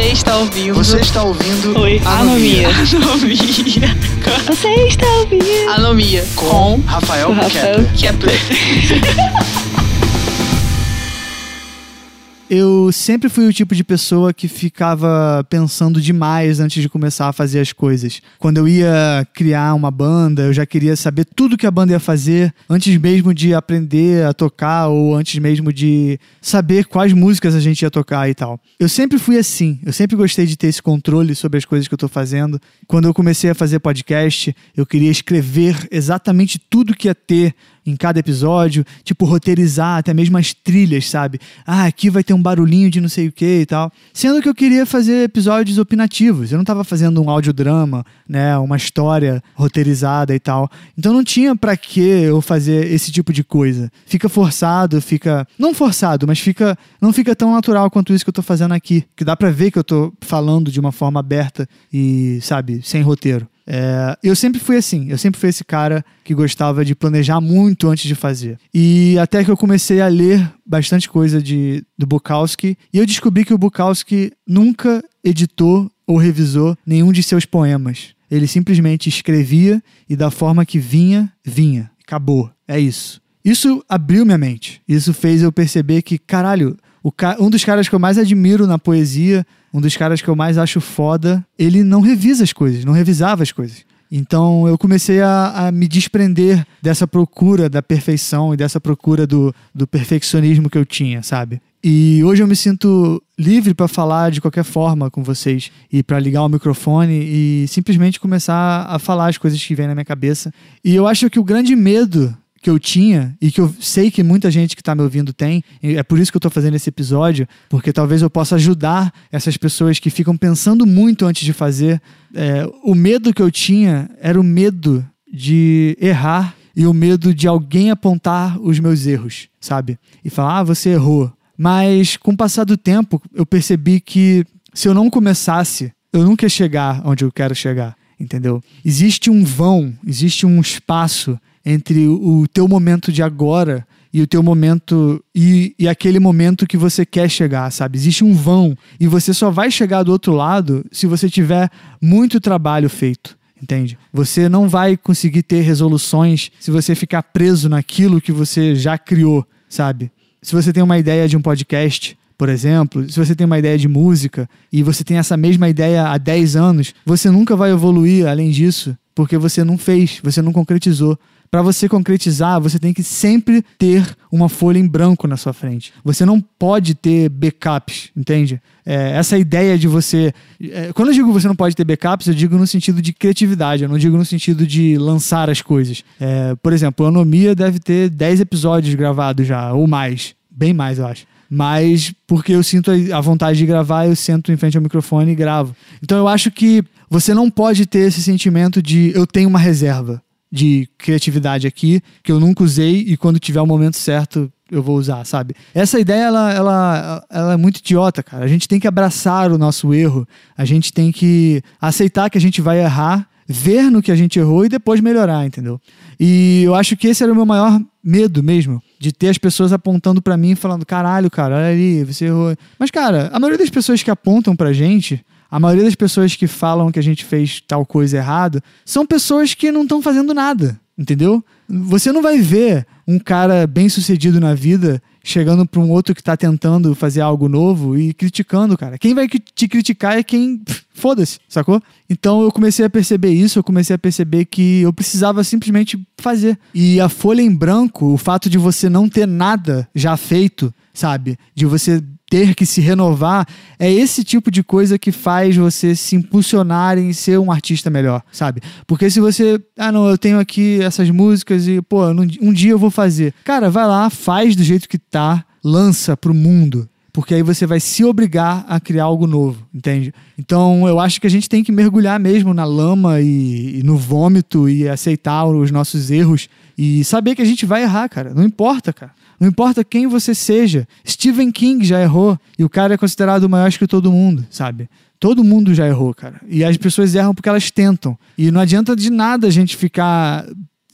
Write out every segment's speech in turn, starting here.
Você está ouvindo. Você está ouvindo Oi, Anomia. Anomia. Você está ouvindo. Anomia. com Rafael Rafael Kepler. Kepler. Eu sempre fui o tipo de pessoa que ficava pensando demais antes de começar a fazer as coisas. Quando eu ia criar uma banda, eu já queria saber tudo que a banda ia fazer antes mesmo de aprender a tocar ou antes mesmo de saber quais músicas a gente ia tocar e tal. Eu sempre fui assim. Eu sempre gostei de ter esse controle sobre as coisas que eu tô fazendo. Quando eu comecei a fazer podcast, eu queria escrever exatamente tudo que ia ter em cada episódio, tipo, roteirizar até mesmo as trilhas, sabe? Ah, aqui vai ter um barulhinho de não sei o que e tal. Sendo que eu queria fazer episódios opinativos. Eu não tava fazendo um audiodrama, né? Uma história roteirizada e tal. Então não tinha para que eu fazer esse tipo de coisa. Fica forçado, fica. Não forçado, mas fica. Não fica tão natural quanto isso que eu tô fazendo aqui. Que dá pra ver que eu tô falando de uma forma aberta e, sabe, sem roteiro. É, eu sempre fui assim, eu sempre fui esse cara que gostava de planejar muito antes de fazer. E até que eu comecei a ler bastante coisa de, do Bukowski, e eu descobri que o Bukowski nunca editou ou revisou nenhum de seus poemas. Ele simplesmente escrevia e da forma que vinha, vinha. Acabou. É isso. Isso abriu minha mente. Isso fez eu perceber que, caralho, ca... um dos caras que eu mais admiro na poesia, um dos caras que eu mais acho foda, ele não revisa as coisas, não revisava as coisas. Então eu comecei a, a me desprender dessa procura da perfeição e dessa procura do, do perfeccionismo que eu tinha, sabe? E hoje eu me sinto livre para falar de qualquer forma com vocês e para ligar o microfone e simplesmente começar a falar as coisas que vêm na minha cabeça. E eu acho que o grande medo que eu tinha e que eu sei que muita gente que está me ouvindo tem, é por isso que eu estou fazendo esse episódio, porque talvez eu possa ajudar essas pessoas que ficam pensando muito antes de fazer. É, o medo que eu tinha era o medo de errar e o medo de alguém apontar os meus erros, sabe? E falar, ah, você errou. Mas com o passar do tempo, eu percebi que se eu não começasse, eu nunca ia chegar onde eu quero chegar, entendeu? Existe um vão, existe um espaço entre o teu momento de agora e o teu momento e, e aquele momento que você quer chegar, sabe? Existe um vão e você só vai chegar do outro lado se você tiver muito trabalho feito. Entende? Você não vai conseguir ter resoluções se você ficar preso naquilo que você já criou, sabe? Se você tem uma ideia de um podcast, por exemplo, se você tem uma ideia de música e você tem essa mesma ideia há 10 anos, você nunca vai evoluir além disso, porque você não fez, você não concretizou. Para você concretizar, você tem que sempre ter uma folha em branco na sua frente. Você não pode ter backups, entende? É, essa ideia de você. É, quando eu digo você não pode ter backups, eu digo no sentido de criatividade, eu não digo no sentido de lançar as coisas. É, por exemplo, a Anomia deve ter 10 episódios gravados já, ou mais. Bem mais, eu acho mas porque eu sinto a vontade de gravar, eu sento em frente ao microfone e gravo. Então eu acho que você não pode ter esse sentimento de eu tenho uma reserva de criatividade aqui que eu nunca usei e quando tiver o momento certo eu vou usar, sabe? Essa ideia ela, ela, ela é muito idiota, cara. A gente tem que abraçar o nosso erro, a gente tem que aceitar que a gente vai errar, ver no que a gente errou e depois melhorar, entendeu? E eu acho que esse era o meu maior medo mesmo, de ter as pessoas apontando para mim falando: "Caralho, cara, olha ali, você errou". Mas cara, a maioria das pessoas que apontam pra gente a maioria das pessoas que falam que a gente fez tal coisa errado são pessoas que não estão fazendo nada, entendeu? Você não vai ver um cara bem sucedido na vida chegando para um outro que está tentando fazer algo novo e criticando, cara. Quem vai te criticar é quem. Foda-se, sacou? Então eu comecei a perceber isso, eu comecei a perceber que eu precisava simplesmente fazer. E a folha em branco, o fato de você não ter nada já feito, sabe? De você ter que se renovar, é esse tipo de coisa que faz você se impulsionar em ser um artista melhor, sabe? Porque se você, ah, não, eu tenho aqui essas músicas e, pô, um dia eu vou fazer. Cara, vai lá, faz do jeito que tá, lança pro mundo. Porque aí você vai se obrigar a criar algo novo, entende? Então eu acho que a gente tem que mergulhar mesmo na lama e, e no vômito e aceitar os nossos erros e saber que a gente vai errar, cara. Não importa, cara. Não importa quem você seja. Stephen King já errou e o cara é considerado o maior escritor do mundo, sabe? Todo mundo já errou, cara. E as pessoas erram porque elas tentam. E não adianta de nada a gente ficar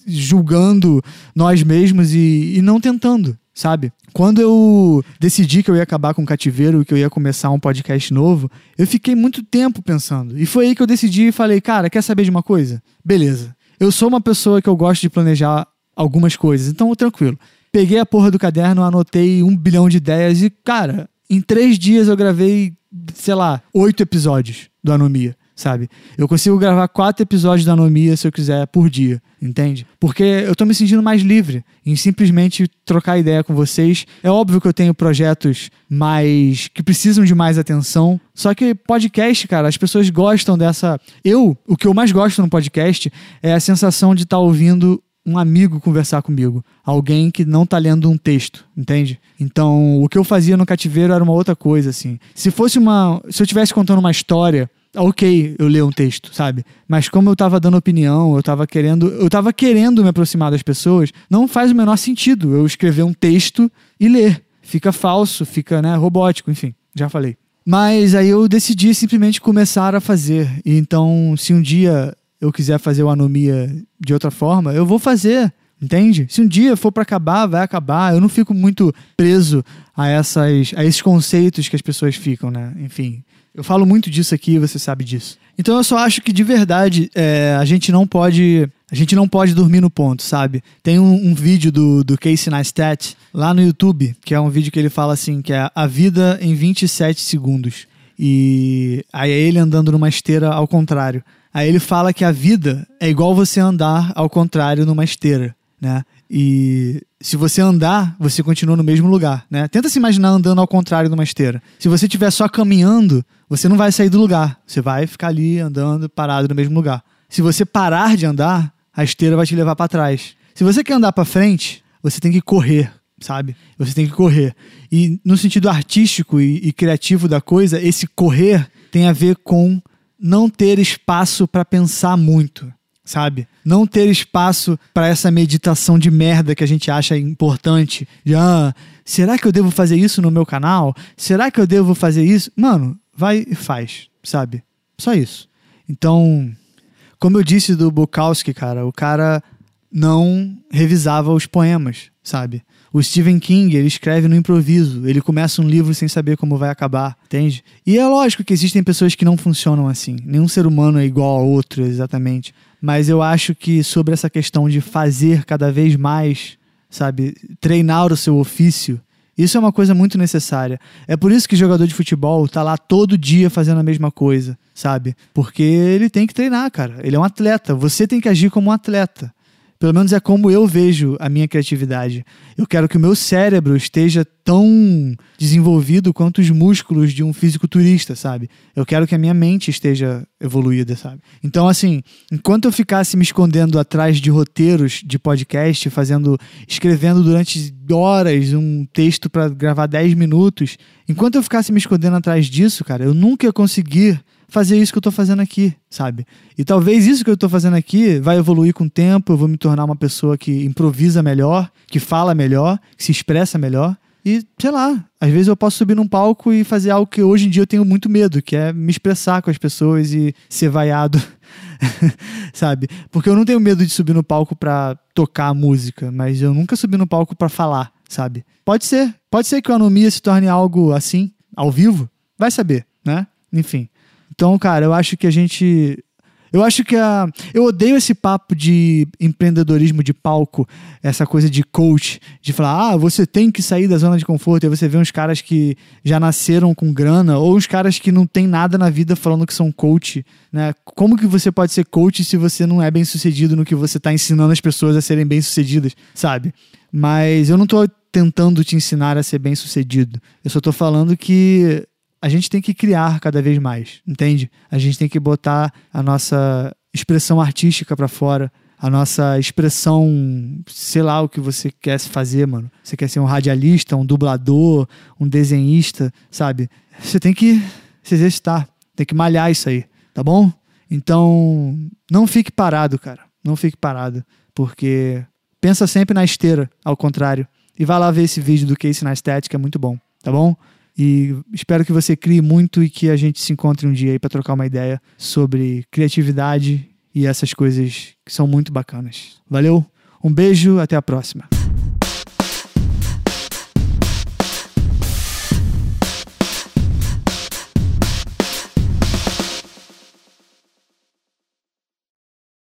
julgando nós mesmos e, e não tentando, sabe? Quando eu decidi que eu ia acabar com o cativeiro que eu ia começar um podcast novo, eu fiquei muito tempo pensando. E foi aí que eu decidi e falei, cara, quer saber de uma coisa? Beleza. Eu sou uma pessoa que eu gosto de planejar algumas coisas, então tranquilo. Peguei a porra do caderno, anotei um bilhão de ideias e, cara, em três dias eu gravei, sei lá, oito episódios do Anomia sabe? Eu consigo gravar quatro episódios da Anomia se eu quiser por dia, entende? Porque eu tô me sentindo mais livre em simplesmente trocar ideia com vocês. É óbvio que eu tenho projetos mais que precisam de mais atenção, só que podcast, cara, as pessoas gostam dessa. Eu, o que eu mais gosto no podcast é a sensação de estar tá ouvindo um amigo conversar comigo, alguém que não tá lendo um texto, entende? Então, o que eu fazia no cativeiro era uma outra coisa assim. Se fosse uma, se eu estivesse contando uma história ok eu ler um texto, sabe? Mas como eu tava dando opinião, eu tava querendo, eu tava querendo me aproximar das pessoas, não faz o menor sentido eu escrever um texto e ler. Fica falso, fica, né, robótico, enfim, já falei. Mas aí eu decidi simplesmente começar a fazer. E então, se um dia eu quiser fazer o Anomia de outra forma, eu vou fazer, entende? Se um dia for para acabar, vai acabar. Eu não fico muito preso a essas a esses conceitos que as pessoas ficam, né? Enfim, eu falo muito disso aqui, você sabe disso. Então eu só acho que de verdade é, a gente não pode. A gente não pode dormir no ponto, sabe? Tem um, um, vídeo do, do Casey Neistat lá no YouTube, que é um vídeo que ele fala assim, que é a vida em 27 segundos. E aí é ele andando numa esteira ao contrário. Aí ele fala que a vida é igual você andar ao contrário numa esteira, né? E se você andar, você continua no mesmo lugar, né? Tenta se imaginar andando ao contrário numa esteira. Se você estiver só caminhando, você não vai sair do lugar. Você vai ficar ali andando parado no mesmo lugar. Se você parar de andar, a esteira vai te levar para trás. Se você quer andar para frente, você tem que correr, sabe? Você tem que correr. E no sentido artístico e, e criativo da coisa, esse correr tem a ver com não ter espaço para pensar muito sabe? Não ter espaço para essa meditação de merda que a gente acha importante. De, ah, será que eu devo fazer isso no meu canal? Será que eu devo fazer isso? Mano, vai e faz, sabe? Só isso. Então, como eu disse do Bukowski, cara, o cara não revisava os poemas, sabe? O Stephen King, ele escreve no improviso, ele começa um livro sem saber como vai acabar, entende? E é lógico que existem pessoas que não funcionam assim. Nenhum ser humano é igual ao outro, exatamente mas eu acho que sobre essa questão de fazer cada vez mais, sabe, treinar o seu ofício, isso é uma coisa muito necessária. É por isso que jogador de futebol tá lá todo dia fazendo a mesma coisa, sabe? Porque ele tem que treinar, cara. Ele é um atleta. Você tem que agir como um atleta. Pelo menos é como eu vejo a minha criatividade. Eu quero que o meu cérebro esteja tão desenvolvido quanto os músculos de um fisiculturista, sabe? Eu quero que a minha mente esteja evoluída, sabe? Então, assim, enquanto eu ficasse me escondendo atrás de roteiros de podcast, fazendo, escrevendo durante horas um texto para gravar 10 minutos, enquanto eu ficasse me escondendo atrás disso, cara, eu nunca ia conseguir fazer isso que eu tô fazendo aqui, sabe? E talvez isso que eu tô fazendo aqui vai evoluir com o tempo, eu vou me tornar uma pessoa que improvisa melhor, que fala melhor, que se expressa melhor. E, sei lá, às vezes eu posso subir num palco e fazer algo que hoje em dia eu tenho muito medo, que é me expressar com as pessoas e ser vaiado, sabe? Porque eu não tenho medo de subir no palco para tocar música, mas eu nunca subi no palco para falar, sabe? Pode ser, pode ser que o Anomia se torne algo assim, ao vivo, vai saber, né? Enfim. Então, cara, eu acho que a gente. Eu acho que a. Eu odeio esse papo de empreendedorismo de palco, essa coisa de coach, de falar, ah, você tem que sair da zona de conforto. E você vê uns caras que já nasceram com grana, ou uns caras que não tem nada na vida falando que são coach. Né? Como que você pode ser coach se você não é bem sucedido no que você está ensinando as pessoas a serem bem sucedidas, sabe? Mas eu não estou tentando te ensinar a ser bem sucedido. Eu só estou falando que a gente tem que criar cada vez mais, entende? A gente tem que botar a nossa expressão artística para fora, a nossa expressão, sei lá o que você quer fazer, mano. Você quer ser um radialista, um dublador, um desenhista, sabe? Você tem que se exercitar, tem que malhar isso aí, tá bom? Então, não fique parado, cara. Não fique parado, porque pensa sempre na esteira, ao contrário. E vai lá ver esse vídeo do Casey na estética, é muito bom, tá bom? E espero que você crie muito e que a gente se encontre um dia aí para trocar uma ideia sobre criatividade e essas coisas que são muito bacanas. Valeu, um beijo, até a próxima.